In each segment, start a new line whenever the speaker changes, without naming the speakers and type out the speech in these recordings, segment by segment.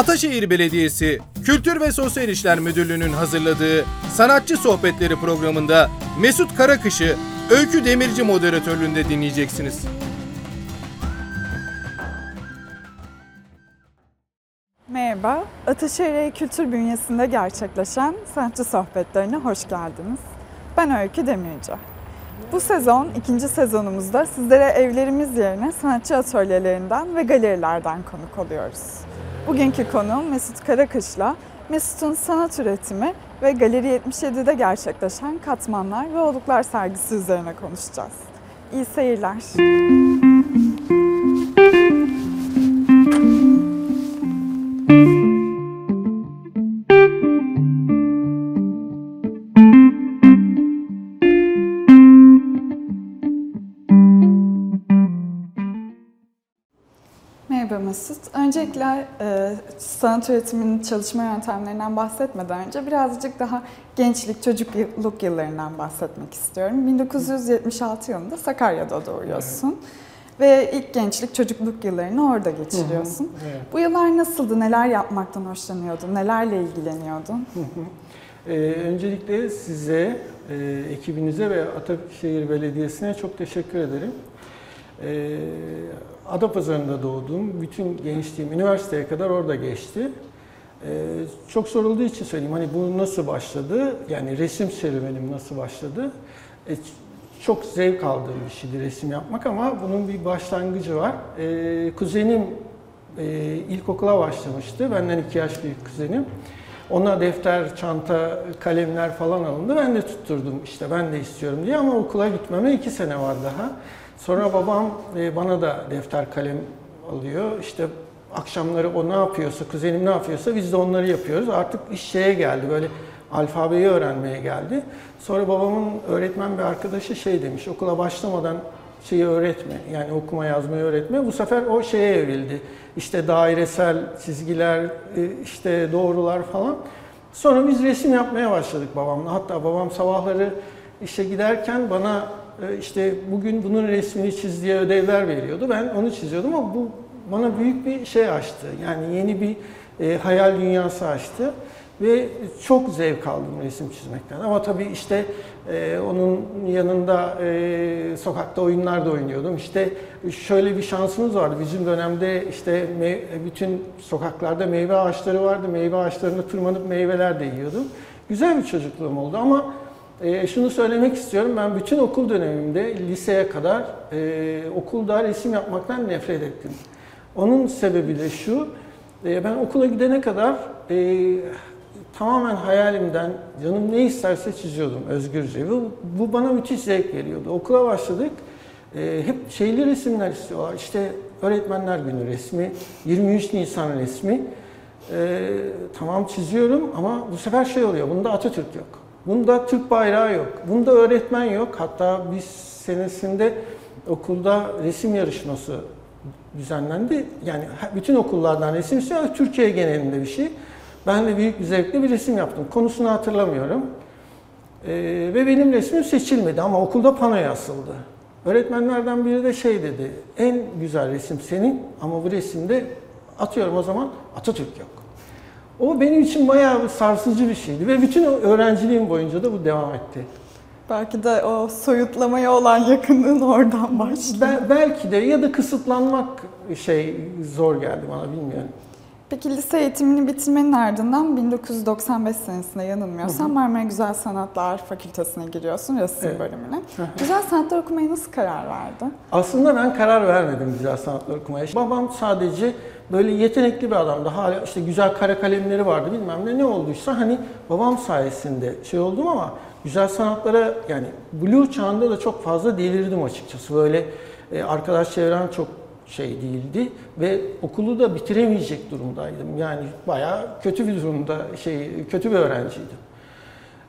Ataşehir Belediyesi Kültür ve Sosyal İşler Müdürlüğü'nün hazırladığı Sanatçı Sohbetleri programında Mesut Karakış'ı Öykü Demirci moderatörlüğünde dinleyeceksiniz.
Merhaba, Ataşehir Kültür bünyesinde gerçekleşen sanatçı sohbetlerine hoş geldiniz. Ben Öykü Demirci. Bu sezon, ikinci sezonumuzda sizlere evlerimiz yerine sanatçı atölyelerinden ve galerilerden konuk oluyoruz. Bugünkü konu Mesut Karakış'la Mesut'un sanat üretimi ve Galeri 77'de gerçekleşen katmanlar ve oluklar sergisi üzerine konuşacağız. İyi seyirler. Mesut. Öncelikle e, sanat üretiminin çalışma yöntemlerinden bahsetmeden önce birazcık daha gençlik, çocukluk yıllarından bahsetmek istiyorum. 1976 yılında Sakarya'da doğuyorsun. Ve ilk gençlik, çocukluk yıllarını orada geçiriyorsun.
Evet.
Bu yıllar nasıldı? Neler yapmaktan hoşlanıyordun? Nelerle ilgileniyordun?
Ee, öncelikle size, e, ekibinize ve Ataşehir Belediyesi'ne çok teşekkür ederim. Ee, Adapazarı'nda doğdum. Bütün gençliğim üniversiteye kadar orada geçti. Ee, çok sorulduğu için söyleyeyim. Hani bu nasıl başladı? Yani resim serüvenim nasıl başladı? E, çok zevk aldığım bir şeydi resim yapmak ama bunun bir başlangıcı var. Ee, kuzenim e, ilkokula başlamıştı. Benden iki yaş büyük kuzenim. Ona defter, çanta, kalemler falan alındı. Ben de tutturdum işte ben de istiyorum diye ama okula gitmeme iki sene var daha. Sonra babam e, bana da defter, kalem alıyor. İşte akşamları o ne yapıyorsa, kuzenim ne yapıyorsa biz de onları yapıyoruz. Artık iş şeye geldi böyle alfabeyi öğrenmeye geldi. Sonra babamın öğretmen bir arkadaşı şey demiş, okula başlamadan şeyi öğretme, yani okuma yazmayı öğretme. Bu sefer o şeye evrildi. İşte dairesel çizgiler, e, işte doğrular falan. Sonra biz resim yapmaya başladık babamla. Hatta babam sabahları işe giderken bana işte bugün bunun resmini çiz diye ödevler veriyordu. Ben onu çiziyordum ama bu bana büyük bir şey açtı. Yani yeni bir e, hayal dünyası açtı ve çok zevk aldım resim çizmekten. Ama tabii işte e, onun yanında e, sokakta oyunlar da oynuyordum. İşte şöyle bir şansımız vardı. Bizim dönemde işte bütün sokaklarda meyve ağaçları vardı. Meyve ağaçlarına tırmanıp meyveler de yiyordum. Güzel bir çocukluğum oldu ama e, şunu söylemek istiyorum. Ben bütün okul dönemimde liseye kadar e, okulda resim yapmaktan nefret ettim. Onun sebebi de şu. e, ben okula gidene kadar e, tamamen hayalimden canım ne isterse çiziyordum özgürce. Bu, bu bana müthiş zevk veriyordu. Okula başladık. E, hep şeyli resimler istiyorlar. İşte öğretmenler günü resmi, 23 Nisan resmi. E, tamam çiziyorum ama bu sefer şey oluyor. Bunda Atatürk yok. Bunda Türk bayrağı yok. Bunda öğretmen yok. Hatta bir senesinde okulda resim yarışması düzenlendi. Yani bütün okullardan resim istiyor. Türkiye genelinde bir şey. Ben de büyük bir zevkle bir resim yaptım. Konusunu hatırlamıyorum. Ee, ve benim resmim seçilmedi ama okulda panoya asıldı. Öğretmenlerden biri de şey dedi, en güzel resim senin ama bu resimde atıyorum o zaman Atatürk yok. O benim için bayağı sarsıcı bir şeydi ve bütün öğrenciliğim boyunca da bu devam etti.
Belki de o soyutlamaya olan yakınlığın oradan başladı.
Bel- belki de ya da kısıtlanmak şey zor geldi bana bilmiyorum.
Peki lise eğitimini bitirmenin ardından 1995 senesinde yanılmıyorsam Marmara Güzel Sanatlar Fakültesine giriyorsun resim
Evet.
bölümüne. Güzel sanatlar okumaya nasıl karar verdin?
Aslında ben karar vermedim güzel sanatlar okumaya. Babam sadece böyle yetenekli bir adamdı. Hala işte güzel kara kalemleri vardı bilmem ne ne olduysa hani babam sayesinde şey oldum ama güzel sanatlara yani Blue çağında da çok fazla delirdim açıkçası. Böyle e, arkadaş çevrem çok şey değildi ve okulu da bitiremeyecek durumdaydım. Yani bayağı kötü bir durumda şey kötü bir öğrenciydim.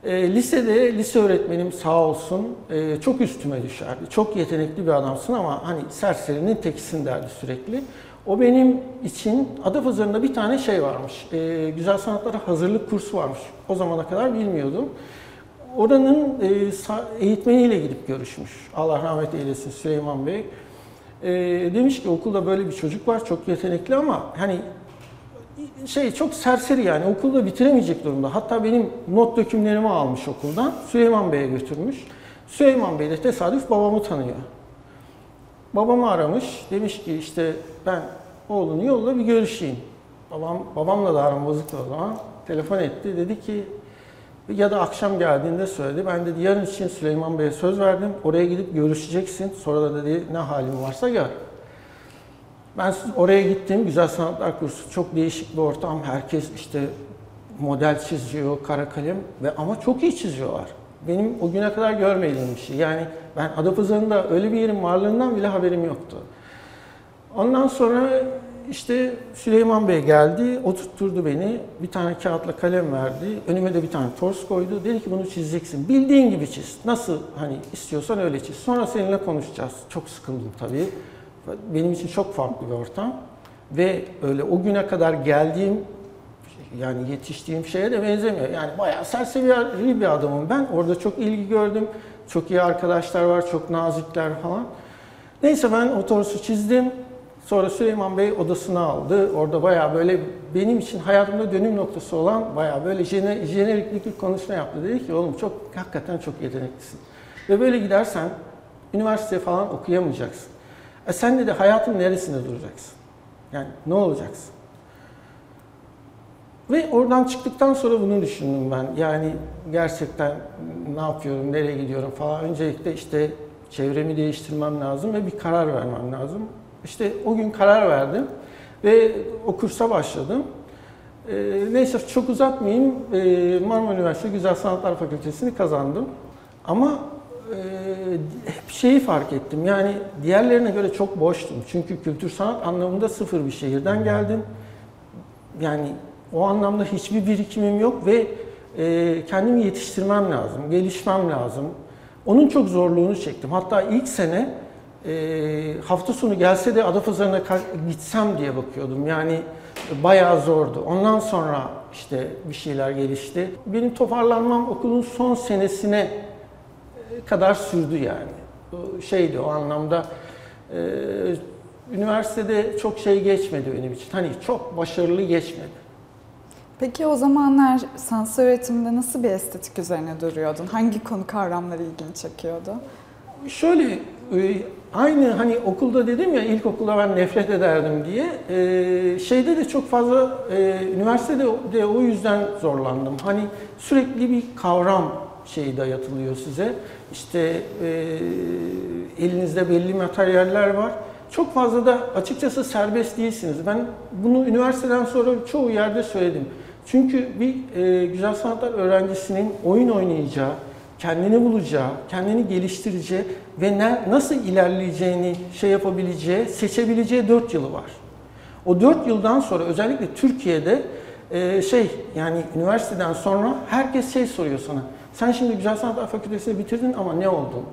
E, lisede lise öğretmenim sağ olsun e, çok üstüme düşerdi. Çok yetenekli bir adamsın ama hani serserinin tekisin derdi sürekli. O benim için Adapazarı'nda bir tane şey varmış. E, güzel sanatlara hazırlık kursu varmış. O zamana kadar bilmiyordum. Oranın e, eğitmeniyle gidip görüşmüş. Allah rahmet eylesin Süleyman Bey. E, demiş ki okulda böyle bir çocuk var çok yetenekli ama hani şey çok serseri yani okulda bitiremeyecek durumda. Hatta benim not dökümlerimi almış okuldan Süleyman Bey'e götürmüş. Süleyman Bey de tesadüf babamı tanıyor. Babamı aramış. Demiş ki işte ben oğlunu yolla bir görüşeyim. Babam babamla da aram bozuktu o zaman. Telefon etti. Dedi ki ya da akşam geldiğinde söyledi. Ben dedi yarın için Süleyman Bey'e söz verdim. Oraya gidip görüşeceksin. Sonra da dedi ne halin varsa gör. Ben oraya gittim. Güzel Sanatlar Kursu. Çok değişik bir ortam. Herkes işte model çiziyor, kara kalem ve ama çok iyi çiziyorlar. Benim o güne kadar görmediğim bir şey. Yani ben Adapazarı'nda öyle bir yerin varlığından bile haberim yoktu. Ondan sonra işte Süleyman Bey geldi, oturtturdu beni. Bir tane kağıtla kalem verdi. Önüme de bir tane tors koydu. Dedi ki bunu çizeceksin. Bildiğin gibi çiz. Nasıl hani istiyorsan öyle çiz. Sonra seninle konuşacağız. Çok sıkıldım tabii. Benim için çok farklı bir ortam. Ve öyle o güne kadar geldiğim yani yetiştiğim şeye de benzemiyor. Yani bayağı serseri bir adamım ben. Orada çok ilgi gördüm. Çok iyi arkadaşlar var, çok nazikler falan. Neyse ben o çizdim. Sonra Süleyman Bey odasına aldı. Orada bayağı böyle benim için hayatımda dönüm noktası olan bayağı böyle jener, jeneriklik bir konuşma yaptı. Dedi ki oğlum çok hakikaten çok yeteneklisin. Ve böyle gidersen üniversite falan okuyamayacaksın. E sen de hayatın neresinde duracaksın? Yani ne olacaksın? Ve oradan çıktıktan sonra bunu düşündüm ben. Yani gerçekten ne yapıyorum, nereye gidiyorum falan. Öncelikle işte çevremi değiştirmem lazım ve bir karar vermem lazım. İşte o gün karar verdim ve o kursa başladım. Ee, neyse çok uzatmayayım. Ee, Marmara Üniversitesi Güzel Sanatlar Fakültesini kazandım. Ama e, hep şeyi fark ettim. Yani diğerlerine göre çok boştum. Çünkü kültür sanat anlamında sıfır bir şehirden geldim. Yani o anlamda hiçbir birikimim yok ve e, kendimi yetiştirmem lazım, gelişmem lazım. Onun çok zorluğunu çektim. Hatta ilk sene e, hafta sonu gelse de Adapazarı'na gitsem diye bakıyordum. Yani bayağı zordu. Ondan sonra işte bir şeyler gelişti. Benim toparlanmam okulun son senesine kadar sürdü yani. Şeydi o anlamda e, üniversitede çok şey geçmedi benim için. Hani çok başarılı geçmedi.
Peki o zamanlar sanat öğretiminde nasıl bir estetik üzerine duruyordun? Hangi konu kavramları ilgini çekiyordu?
Şöyle e, aynı hani okulda dedim ya ilkokulda ben nefret ederdim diye e, şeyde de çok fazla e, üniversitede de o yüzden zorlandım. Hani sürekli bir kavram şeyi dayatılıyor size. İşte elinizde belli materyaller var. Çok fazla da açıkçası serbest değilsiniz. Ben bunu üniversiteden sonra çoğu yerde söyledim. Çünkü bir e, güzel sanatlar öğrencisinin oyun oynayacağı, kendini bulacağı, kendini geliştireceği ve ne, nasıl ilerleyeceğini şey yapabileceği, seçebileceği 4 yılı var. O 4 yıldan sonra özellikle Türkiye'de e, şey yani üniversiteden sonra herkes şey soruyor sana. Sen şimdi Güzel Sanatlar Fakültesini bitirdin ama ne oldun?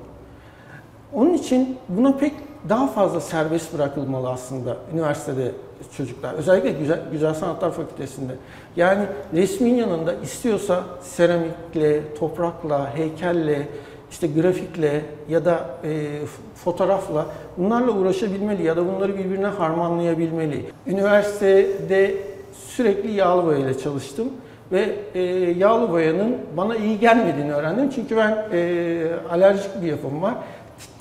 Onun için buna pek daha fazla serbest bırakılmalı aslında üniversitede çocuklar. Özellikle Güzel, Güzel Sanatlar Fakültesinde. Yani resmin yanında istiyorsa seramikle, toprakla, heykelle, işte grafikle ya da e, fotoğrafla bunlarla uğraşabilmeli ya da bunları birbirine harmanlayabilmeli. Üniversitede sürekli yağlı boyayla çalıştım ve e, yağlı boyanın bana iyi gelmediğini öğrendim. Çünkü ben e, alerjik bir yapım var.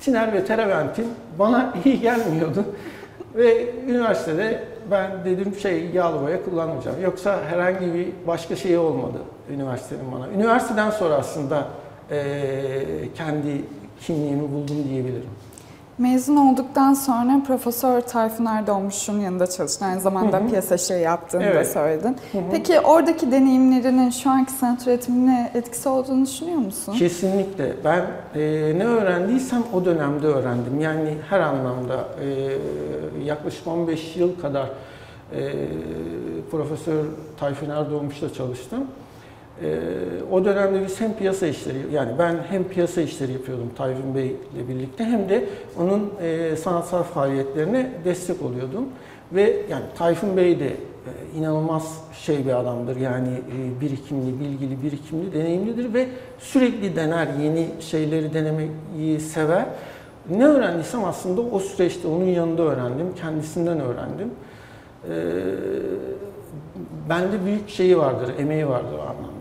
Tiner ve terebentin bana iyi gelmiyordu. Ve üniversitede ben dedim şey yağlı boya kullanmayacağım. Yoksa herhangi bir başka şey olmadı üniversitenin bana. Üniversiteden sonra aslında e, kendi kimliğimi buldum diyebilirim.
Mezun olduktan sonra Profesör Tayfun Erdoğmuş'un yanında çalıştın. Aynı zamanda işleri yaptığını
Evet.
da söyledin.
Hı hı.
Peki oradaki deneyimlerinin şu anki sanat üretimine etkisi olduğunu düşünüyor musun?
Kesinlikle. Ben e, ne öğrendiysem o dönemde öğrendim. Yani her anlamda e, yaklaşık 15 yıl kadar e, Profesör Tayfun Erdoğmuş'la çalıştım. E, o dönemde biz hem piyasa işleri, yani ben hem piyasa işleri yapıyordum Tayfun Bey ile birlikte hem de onun e, sanatsal faaliyetlerine destek oluyordum. Ve yani Tayfun Bey de e, inanılmaz şey bir adamdır. Yani e, birikimli, bilgili, birikimli, deneyimlidir ve sürekli dener, yeni şeyleri denemeyi sever. Ne öğrendiysem aslında o süreçte onun yanında öğrendim, kendisinden öğrendim. Ee, bende büyük şeyi vardır, emeği vardır o anlamda.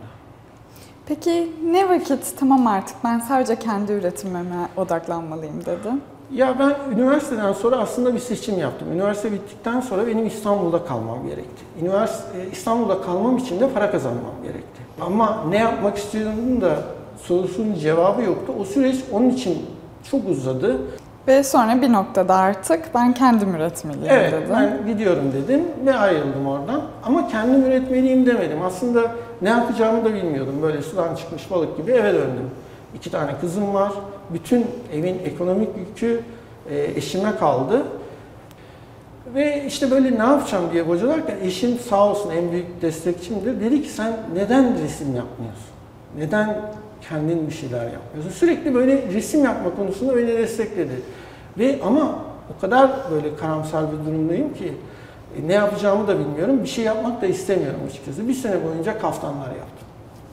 Peki ne vakit tamam artık ben sadece kendi üretimime odaklanmalıyım dedin?
Ya ben üniversiteden sonra aslında bir seçim yaptım. Üniversite bittikten sonra benim İstanbul'da kalmam gerekti. Üniversite, e, İstanbul'da kalmam için de para kazanmam gerekti. Ama ne yapmak istediğim da sorusunun cevabı yoktu. O süreç onun için çok uzadı.
Ve sonra bir noktada artık ben kendim üretmeliyim
Evet,
dedin.
ben gidiyorum dedim ve ayrıldım oradan. Ama kendim üretmeliyim demedim. Aslında ne yapacağımı da bilmiyordum. Böyle sudan çıkmış balık gibi eve döndüm. İki tane kızım var. Bütün evin ekonomik yükü e, eşime kaldı. Ve işte böyle ne yapacağım diye bocalarken eşim sağ olsun en büyük destekçimdir. Dedi ki sen neden resim yapmıyorsun? Neden kendin bir şeyler yapmıyorsun? Sürekli böyle resim yapma konusunda beni destekledi. Ve ama o kadar böyle karamsar bir durumdayım ki e, ne yapacağımı da bilmiyorum. Bir şey yapmak da istemiyorum açıkçası. Bir sene boyunca kaftanlar yaptım.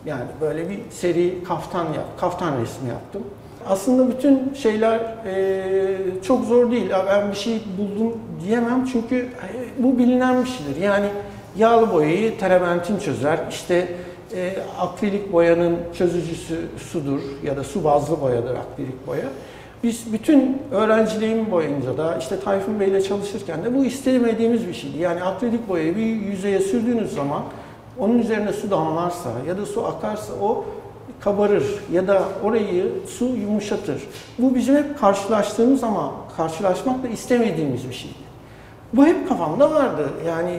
Yani böyle bir seri kaftan yap, kaftan resmi yaptım. Aslında bütün şeyler e, çok zor değil. Ben bir şey buldum diyemem çünkü e, bu bilinen bir şeydir. Yani yağlı boyayı terebentin çözer. İşte e, akrilik boyanın çözücüsü sudur ya da su bazlı boyadır akrilik boya. Biz bütün öğrenciliğim boyunca da işte Tayfun Bey ile çalışırken de bu istemediğimiz bir şeydi. Yani akrilik boyayı bir yüzeye sürdüğünüz zaman onun üzerine su damlarsa ya da su akarsa o kabarır ya da orayı su yumuşatır. Bu bizim hep karşılaştığımız ama karşılaşmak da istemediğimiz bir şeydi. Bu hep kafamda vardı. Yani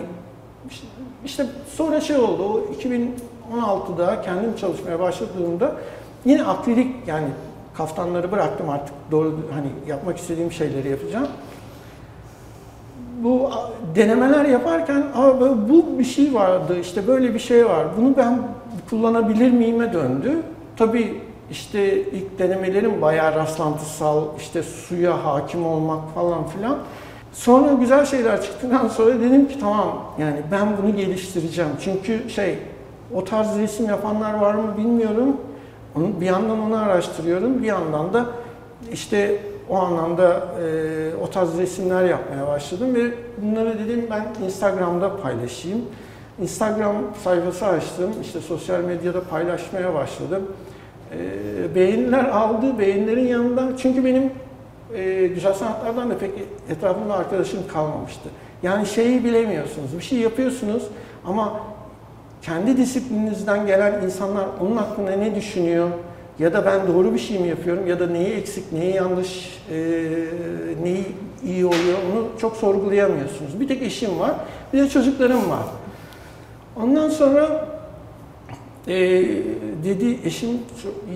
işte- sonra şey oldu. O 2016'da kendim çalışmaya başladığımda yine akrilik yani kaftanları bıraktım artık doğru hani yapmak istediğim şeyleri yapacağım. Bu denemeler yaparken Aa, bu bir şey vardı işte böyle bir şey var bunu ben kullanabilir miyime döndü. Tabii işte ilk denemelerim bayağı rastlantısal işte suya hakim olmak falan filan. Sonra güzel şeyler çıktıktan sonra dedim ki tamam yani ben bunu geliştireceğim. Çünkü şey o tarz resim yapanlar var mı bilmiyorum. Onu, bir yandan onu araştırıyorum, bir yandan da işte o anlamda e, o tarz resimler yapmaya başladım ve bunları dedim ben Instagram'da paylaşayım. Instagram sayfası açtım, işte sosyal medyada paylaşmaya başladım. E, beğeniler aldı, beğenilerin yanında çünkü benim e, güzel sanatlardan da pek etrafımda arkadaşım kalmamıştı. Yani şeyi bilemiyorsunuz, bir şey yapıyorsunuz ama kendi disiplininizden gelen insanlar onun hakkında ne düşünüyor ya da ben doğru bir şey mi yapıyorum ya da neyi eksik, neyi yanlış, e, neyi iyi oluyor onu çok sorgulayamıyorsunuz. Bir tek eşim var, bir de çocuklarım var. Ondan sonra e, dedi eşim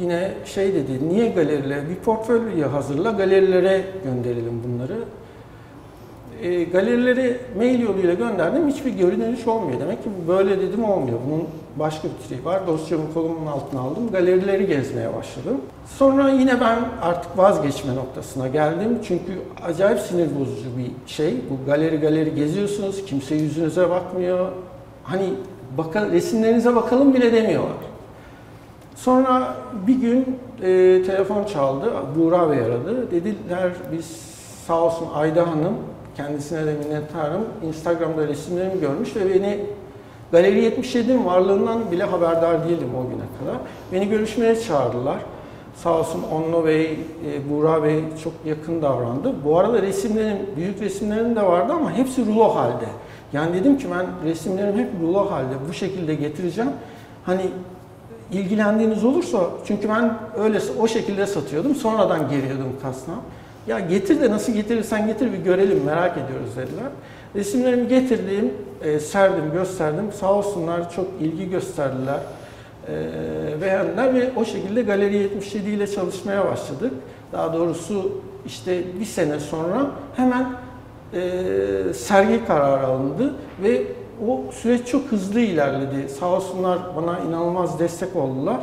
yine şey dedi, niye galeriler, bir portfolyo hazırla, galerilere gönderelim bunları. E, galerilere mail yoluyla gönderdim, hiçbir geri dönüş olmuyor. Demek ki böyle dedim olmuyor. Bunun başka bir şeyi var. Dosyamı kolumun altına aldım, galerileri gezmeye başladım. Sonra yine ben artık vazgeçme noktasına geldim. Çünkü acayip sinir bozucu bir şey. Bu galeri galeri geziyorsunuz, kimse yüzünüze bakmıyor. Hani baka, resimlerinize bakalım bile demiyorlar. Sonra bir gün e, telefon çaldı, Buğra Bey aradı. Dediler biz sağ olsun Ayda Hanım, kendisine de minnettarım, Instagram'da resimlerimi görmüş ve beni Galeri 77'nin varlığından bile haberdar değildim o güne kadar. Beni görüşmeye çağırdılar. Sağ olsun Onno Bey, e, Buğra Bey çok yakın davrandı. Bu arada resimlerim, büyük resimlerim de vardı ama hepsi rulo halde. Yani dedim ki ben resimlerim hep rulo halde bu şekilde getireceğim. Hani ilgilendiğiniz olursa çünkü ben öyle o şekilde satıyordum. Sonradan geliyordum kasna. Ya getir de nasıl getirirsen getir bir görelim merak ediyoruz dediler. Resimlerimi getirdim, e, serdim, gösterdim. Sağ olsunlar çok ilgi gösterdiler. E, beğendiler ve o şekilde Galeri 77 ile çalışmaya başladık. Daha doğrusu işte bir sene sonra hemen e, sergi kararı alındı ve o süreç çok hızlı ilerledi. Sağ olsunlar bana inanılmaz destek oldular.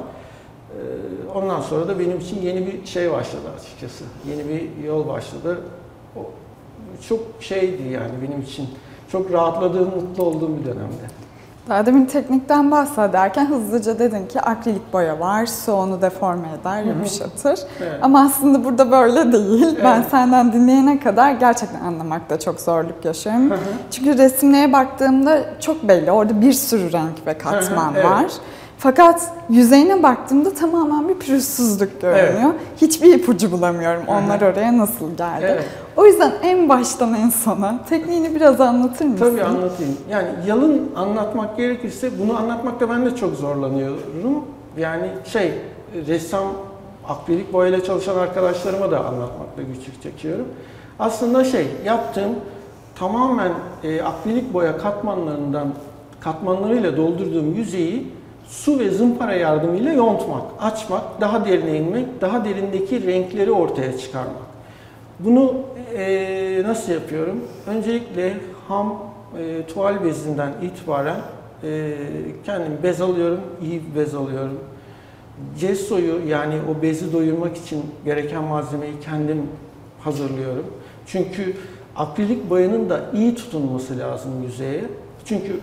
Ee, Ondan sonra da benim için yeni bir şey başladı açıkçası. Yeni bir yol başladı. O çok şeydi yani benim için. Çok rahatladığım, mutlu olduğum bir dönemde.
Daha demin teknikten bahsederken hızlıca dedin ki akrilik boya var, su onu deforme eder, yumuşatır.
Evet.
Ama aslında burada böyle değil. Ben
Evet.
senden dinleyene kadar gerçekten anlamakta çok zorluk yaşıyorum.
Hı hı.
Çünkü resimlere baktığımda çok belli. Orada bir sürü renk ve katman
evet.
var. Fakat yüzeyine baktığımda tamamen bir pürüzsüzlük görünüyor. Hiçbir ipucu bulamıyorum. Onlar oraya nasıl geldi.
Evet.
O yüzden en baştan en sona tekniğini biraz anlatır mısın?
Tabii anlatayım. Yani yalın anlatmak gerekirse bunu anlatmakta ben de çok zorlanıyorum. Yani şey ressam akrilik boyayla çalışan arkadaşlarıma da anlatmakta güçlük çekiyorum. Aslında şey yaptığım tamamen e, akrilik boya katmanlarından katmanlarıyla doldurduğum yüzeyi su ve zımpara yardımıyla yontmak, açmak, daha derine inmek, daha derindeki renkleri ortaya çıkarmak. Bunu e, nasıl yapıyorum? Öncelikle ham e, tuval bezinden itibaren e, kendim bez alıyorum, iyi bez alıyorum. Gessoyu yani o bezi doyurmak için gereken malzemeyi kendim hazırlıyorum. Çünkü akrilik boyanın da iyi tutunması lazım yüzeye. Çünkü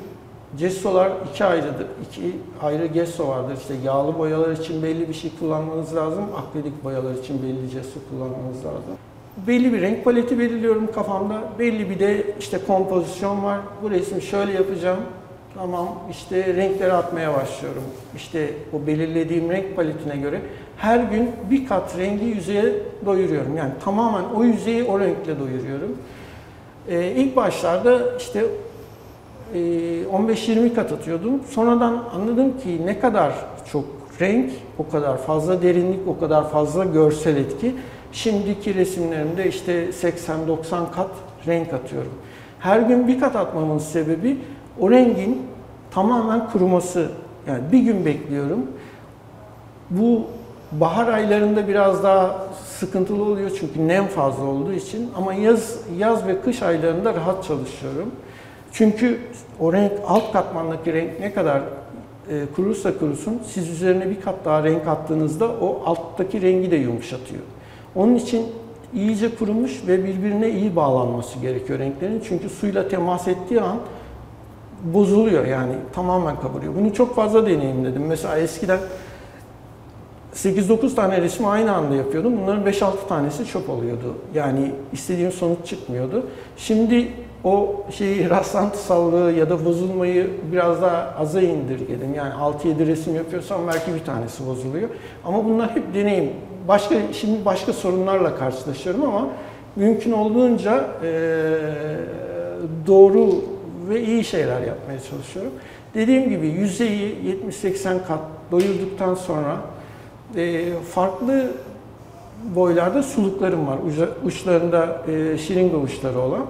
gessolar iki ayrıdır. İki ayrı gesso vardır. İşte yağlı boyalar için belli bir şey kullanmanız lazım. Akrilik boyalar için belli gesso kullanmanız lazım. Belli bir renk paleti belirliyorum kafamda. Belli bir de işte kompozisyon var. Bu resmi şöyle yapacağım. Tamam işte renkleri atmaya başlıyorum. İşte o belirlediğim renk paletine göre her gün bir kat rengi yüzeye doyuruyorum. Yani tamamen o yüzeyi o renkle doyuruyorum. Ee, ilk başlarda işte 15-20 kat atıyordum. Sonradan anladım ki ne kadar çok renk, o kadar fazla derinlik, o kadar fazla görsel etki. Şimdiki resimlerimde işte 80-90 kat renk atıyorum. Her gün bir kat atmamın sebebi o rengin tamamen kuruması. Yani bir gün bekliyorum. Bu bahar aylarında biraz daha sıkıntılı oluyor çünkü nem fazla olduğu için ama yaz yaz ve kış aylarında rahat çalışıyorum. Çünkü o renk alt katmandaki renk ne kadar e, kurursa kurusun siz üzerine bir kat daha renk attığınızda o alttaki rengi de yumuşatıyor. Onun için iyice kurumuş ve birbirine iyi bağlanması gerekiyor renklerin. Çünkü suyla temas ettiği an bozuluyor yani tamamen kabarıyor. Bunu çok fazla deneyimledim. Mesela eskiden 8-9 tane resmi aynı anda yapıyordum. Bunların 5-6 tanesi çöp oluyordu. Yani istediğim sonuç çıkmıyordu. Şimdi o şeyi rastlantısallığı ya da bozulmayı biraz daha aza indirgedim. Yani 6-7 resim yapıyorsam belki bir tanesi bozuluyor. Ama bunlar hep deneyim. Başka şimdi başka sorunlarla karşılaşıyorum ama mümkün olduğunca eee, doğru ve iyi şeyler yapmaya çalışıyorum. Dediğim gibi yüzeyi 70-80 kat doyurduktan sonra e, farklı boylarda suluklarım var. Uca- uçlarında e, şiringa uçları olan.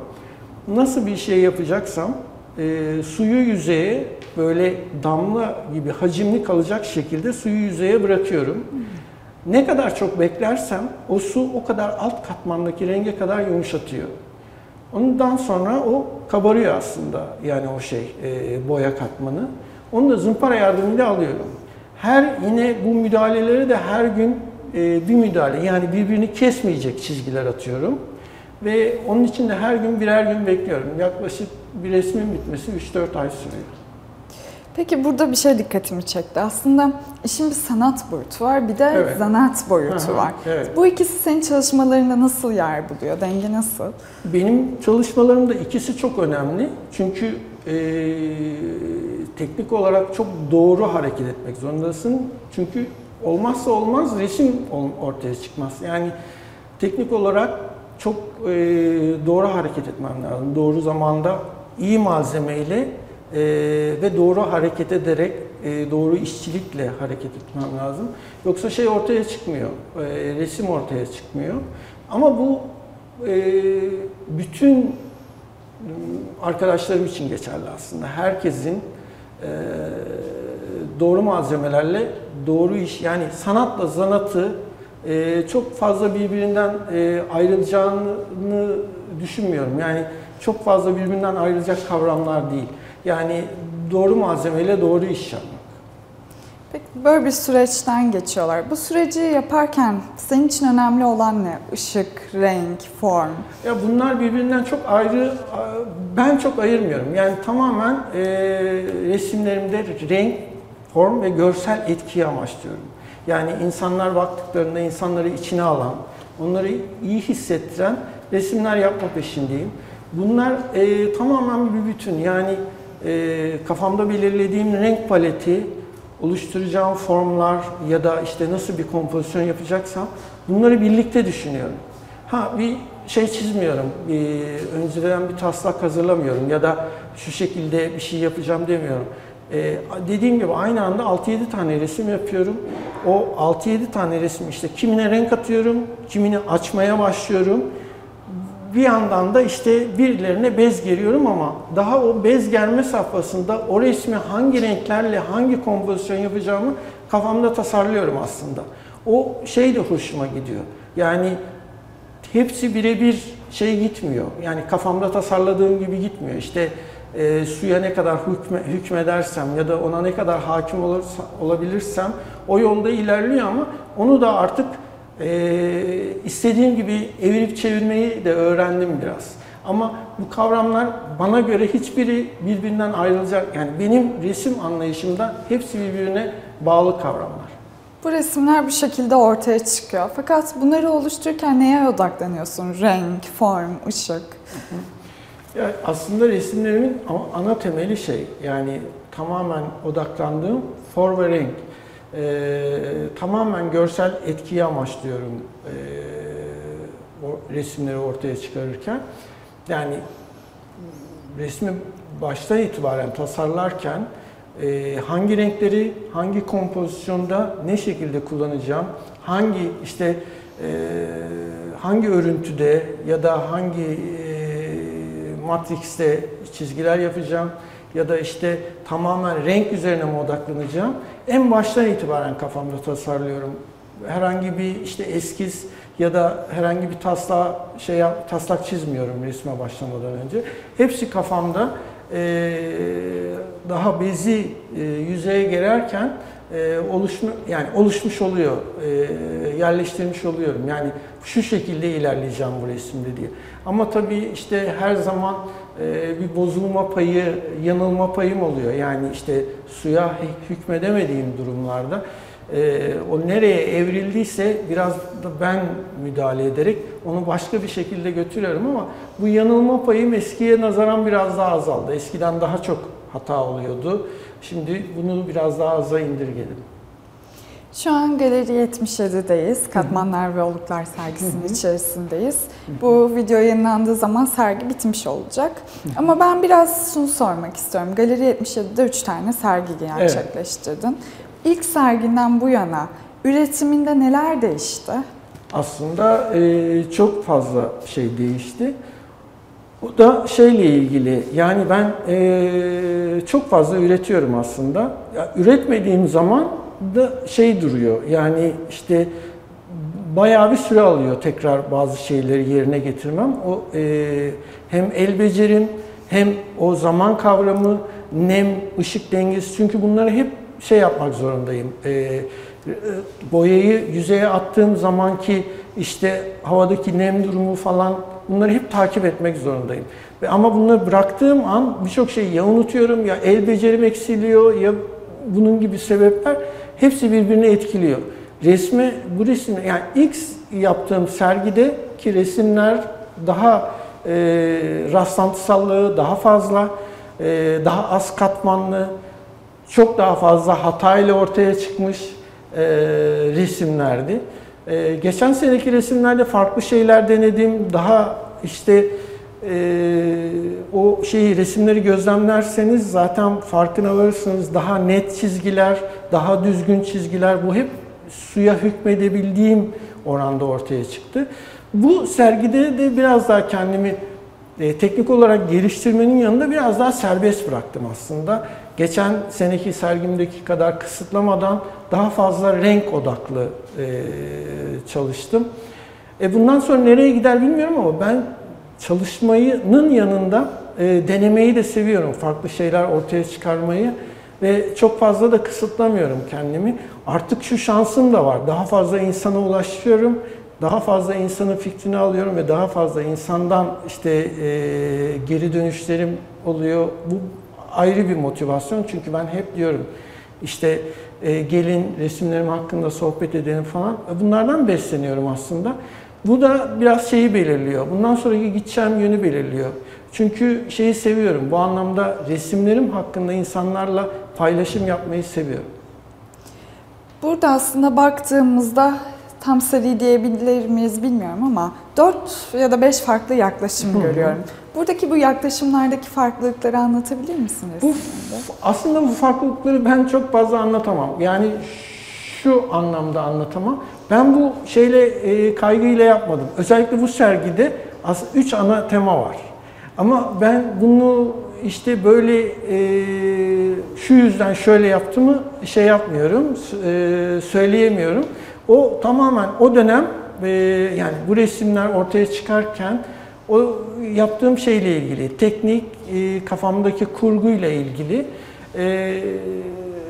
Nasıl bir şey yapacaksam e, suyu yüzeye böyle damla gibi hacimli kalacak şekilde suyu yüzeye bırakıyorum. Ne kadar çok beklersem o su o kadar alt katmandaki renge kadar yumuşatıyor. Ondan sonra o kabarıyor aslında yani o şey e, boya katmanı. Onu da zımpara yardımıyla alıyorum. Her yine bu müdahaleleri de her gün e, bir müdahale yani birbirini kesmeyecek çizgiler atıyorum. Ve onun için de her gün birer gün bekliyorum. Yaklaşık bir resmin bitmesi 3-4 ay sürüyor.
Peki burada bir şey dikkatimi çekti. Aslında işin bir sanat boyutu var, bir de
Evet.
zanaat boyutu
Aha,
var.
evet.
Bu ikisi senin çalışmalarında nasıl yer buluyor? Denge nasıl?
Benim çalışmalarımda ikisi çok önemli. Çünkü e, teknik olarak çok doğru hareket etmek zorundasın. Çünkü olmazsa olmaz resim ortaya çıkmaz. Yani teknik olarak çok e, doğru hareket etmem lazım. Doğru zamanda iyi malzemeyle e, ve doğru hareket ederek, e, doğru işçilikle hareket etmem lazım. Yoksa şey ortaya çıkmıyor, e, resim ortaya çıkmıyor. Ama bu e, bütün arkadaşlarım için geçerli aslında. Herkesin e, doğru malzemelerle doğru iş yani sanatla zanatı e, çok fazla birbirinden e, ayrılacağını düşünmüyorum. Yani çok fazla birbirinden ayrılacak kavramlar değil. Yani doğru malzemeyle doğru iş yapmak.
Peki böyle bir süreçten geçiyorlar. Bu süreci yaparken senin için önemli olan ne? Işık, renk, form.
Ya bunlar birbirinden çok ayrı, ben çok ayırmıyorum. Yani tamamen e, resimlerimde renk, form ve görsel etkiyi amaçlıyorum. Yani insanlar baktıklarında insanları içine alan, onları iyi hissettiren resimler yapma peşindeyim. Bunlar e, tamamen bir bütün. Yani e, kafamda belirlediğim renk paleti, oluşturacağım formlar ya da işte nasıl bir kompozisyon yapacaksam bunları birlikte düşünüyorum. Ha bir şey çizmiyorum, bir, önceden bir taslak hazırlamıyorum ya da şu şekilde bir şey yapacağım demiyorum. Ee, dediğim gibi aynı anda 6-7 tane resim yapıyorum. O 6-7 tane resim işte kimine renk atıyorum, kimini açmaya başlıyorum. Bir yandan da işte birilerine bez geriyorum ama daha o bez germe safhasında o resmi hangi renklerle hangi kompozisyon yapacağımı kafamda tasarlıyorum aslında. O şey de hoşuma gidiyor. Yani hepsi birebir şey gitmiyor. Yani kafamda tasarladığım gibi gitmiyor. İşte e, suya ne kadar hükme, hükmedersem ya da ona ne kadar hakim olursa, olabilirsem o yolda ilerliyor ama onu da artık e, istediğim gibi evirip çevirmeyi de öğrendim biraz. Ama bu kavramlar bana göre hiçbiri birbirinden ayrılacak. Yani benim resim anlayışımda hepsi birbirine bağlı kavramlar.
Bu resimler bir şekilde ortaya çıkıyor. Fakat bunları oluştururken neye odaklanıyorsun? Renk, form, ışık.
Ya aslında resimlerimin ana temeli şey yani tamamen odaklandığım form ve renk. Ee, tamamen görsel etkiyi amaçlıyorum e, o resimleri ortaya çıkarırken. Yani resmi baştan itibaren tasarlarken e, hangi renkleri hangi kompozisyonda ne şekilde kullanacağım, hangi işte e, hangi örüntüde ya da hangi matrixte çizgiler yapacağım ya da işte tamamen renk üzerine mi odaklanacağım? En baştan itibaren kafamda tasarlıyorum. Herhangi bir işte eskiz ya da herhangi bir taslak şey yap, taslak çizmiyorum resme başlamadan önce. Hepsi kafamda daha bezi yüzeye girerken oluşma yani oluşmuş oluyor, yerleştirmiş oluyorum. Yani şu şekilde ilerleyeceğim bu resimde diye. Ama tabii işte her zaman bir bozulma payı, yanılma payım oluyor. Yani işte suya hükmedemediğim durumlarda o nereye evrildiyse biraz da ben müdahale ederek onu başka bir şekilde götürüyorum ama bu yanılma payım eskiye nazaran biraz daha azaldı. Eskiden daha çok hata oluyordu. Şimdi bunu biraz daha aza indirgedim.
Şu an Galeri 77'deyiz. Katmanlar ve Oluklar sergisinin içerisindeyiz. Bu video yayınlandığı zaman sergi bitmiş olacak. Ama ben biraz şunu sormak istiyorum. Galeri 77'de 3 tane sergi gerçekleştirdin. Evet. İlk serginden bu yana üretiminde neler değişti?
Aslında e, çok fazla şey değişti. Bu da şeyle ilgili yani ben e, çok fazla üretiyorum aslında. Ya, üretmediğim zaman da şey duruyor yani işte bayağı bir süre alıyor tekrar bazı şeyleri yerine getirmem. O e, hem el becerim hem o zaman kavramı, nem, ışık dengesi çünkü bunları hep şey yapmak zorundayım. E, boyayı yüzeye attığım zamanki işte havadaki nem durumu falan bunları hep takip etmek zorundayım. Ama bunları bıraktığım an birçok şeyi ya unutuyorum ya el becerim eksiliyor ya bunun gibi sebepler hepsi birbirini etkiliyor. Resmi bu resim yani ilk yaptığım sergide ki resimler daha e, rastlantısallığı daha fazla, e, daha az katmanlı, çok daha fazla hatayla ortaya çıkmış e, resimlerdi. E, geçen seneki resimlerde farklı şeyler denedim. Daha işte e, o şeyi resimleri gözlemlerseniz zaten farkına varırsınız. Daha net çizgiler, daha düzgün çizgiler bu hep suya hükmedebildiğim oranda ortaya çıktı. Bu sergide de biraz daha kendimi e, teknik olarak geliştirmenin yanında biraz daha serbest bıraktım aslında. Geçen seneki sergimdeki kadar kısıtlamadan daha fazla renk odaklı e, çalıştım. E bundan sonra nereye gider bilmiyorum ama ben çalışmayının yanında e, denemeyi de seviyorum. Farklı şeyler ortaya çıkarmayı ve çok fazla da kısıtlamıyorum kendimi. Artık şu şansım da var. Daha fazla insana ulaşıyorum. Daha fazla insanın fikrini alıyorum ve daha fazla insandan işte e, geri dönüşlerim oluyor. Bu ayrı bir motivasyon çünkü ben hep diyorum işte e, gelin resimlerim hakkında sohbet edelim falan. Bunlardan besleniyorum aslında. Bu da biraz şeyi belirliyor. Bundan sonraki gideceğim yönü belirliyor. Çünkü şeyi seviyorum. Bu anlamda resimlerim hakkında insanlarla paylaşım yapmayı seviyorum.
Burada aslında baktığımızda tam seri diyebilir miyiz bilmiyorum ama 4 ya da 5 farklı yaklaşım görüyorum. Buradaki bu yaklaşımlardaki farklılıkları anlatabilir misiniz?
Bu, aslında bu farklılıkları ben çok fazla anlatamam. Yani şu anlamda anlatamam. Ben bu şeyle e, kaygıyla yapmadım. Özellikle bu sergide aslında üç ana tema var. Ama ben bunu işte böyle e, şu yüzden şöyle yaptığımı şey yapmıyorum, e, söyleyemiyorum. O tamamen o dönem e, yani bu resimler ortaya çıkarken o yaptığım şeyle ilgili, teknik, e, kafamdaki kurguyla ilgili e,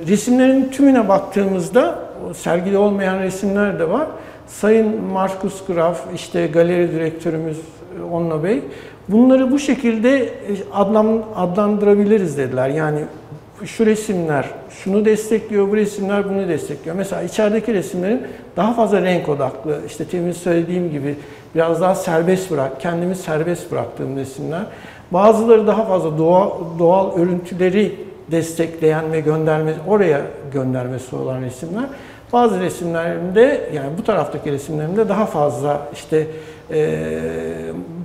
resimlerin tümüne baktığımızda sergide olmayan resimler de var. Sayın Markus Graf, işte galeri direktörümüz Onno Bey, bunları bu şekilde adlan, adlandırabiliriz dediler. Yani şu resimler şunu destekliyor, bu resimler bunu destekliyor. Mesela içerideki resimlerin daha fazla renk odaklı, işte temin söylediğim gibi biraz daha serbest bırak, kendimi serbest bıraktığım resimler. Bazıları daha fazla doğal, doğal örüntüleri destekleyen ve gönderme, oraya göndermesi olan resimler. Bazı resimlerimde yani bu taraftaki resimlerimde daha fazla işte e,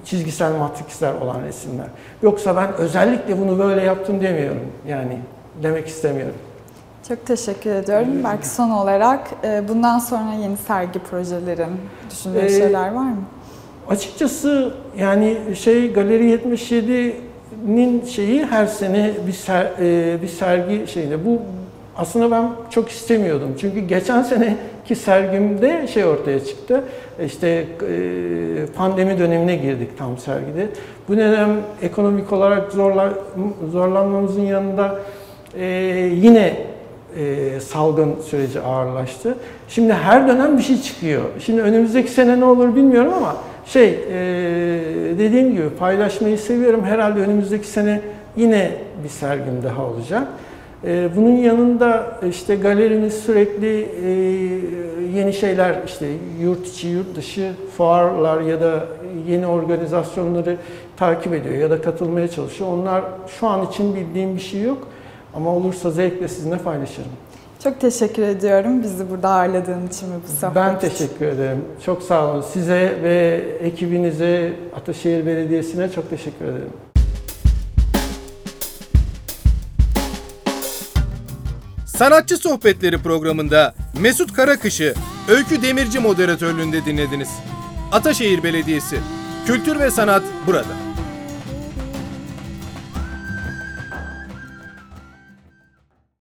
çizgisel matrixler olan resimler. Yoksa ben özellikle bunu böyle yaptım demiyorum. Yani demek istemiyorum.
Çok teşekkür ediyorum. Belki son olarak e, bundan sonra yeni sergi projelerin düşündüğün ee, şeyler var mı?
Açıkçası yani şey Galeri 77'nin şeyi her sene bir ser, e, bir sergi şeyinde bu aslında ben çok istemiyordum. Çünkü geçen seneki sergimde şey ortaya çıktı. İşte e, pandemi dönemine girdik tam sergide. Bu dönem ekonomik olarak zorla, zorlanmamızın yanında e, yine e, salgın süreci ağırlaştı. Şimdi her dönem bir şey çıkıyor. Şimdi önümüzdeki sene ne olur bilmiyorum ama şey dediğim gibi paylaşmayı seviyorum. Herhalde önümüzdeki sene yine bir sergim daha olacak. Ee, bunun yanında işte galerimiz sürekli e, yeni şeyler işte yurt içi yurt dışı fuarlar ya da yeni organizasyonları takip ediyor ya da katılmaya çalışıyor. Onlar şu an için bildiğim bir şey yok ama olursa zevkle sizinle paylaşırım.
Çok teşekkür ediyorum bizi burada ağırladığın için ve bu sohbet
Ben teşekkür ederim. Çok sağ olun. Size ve ekibinize, Ataşehir Belediyesi'ne çok teşekkür ederim.
Sanatçı Sohbetleri programında Mesut Karakış'ı Öykü Demirci moderatörlüğünde dinlediniz. Ataşehir Belediyesi. Kültür ve sanat burada.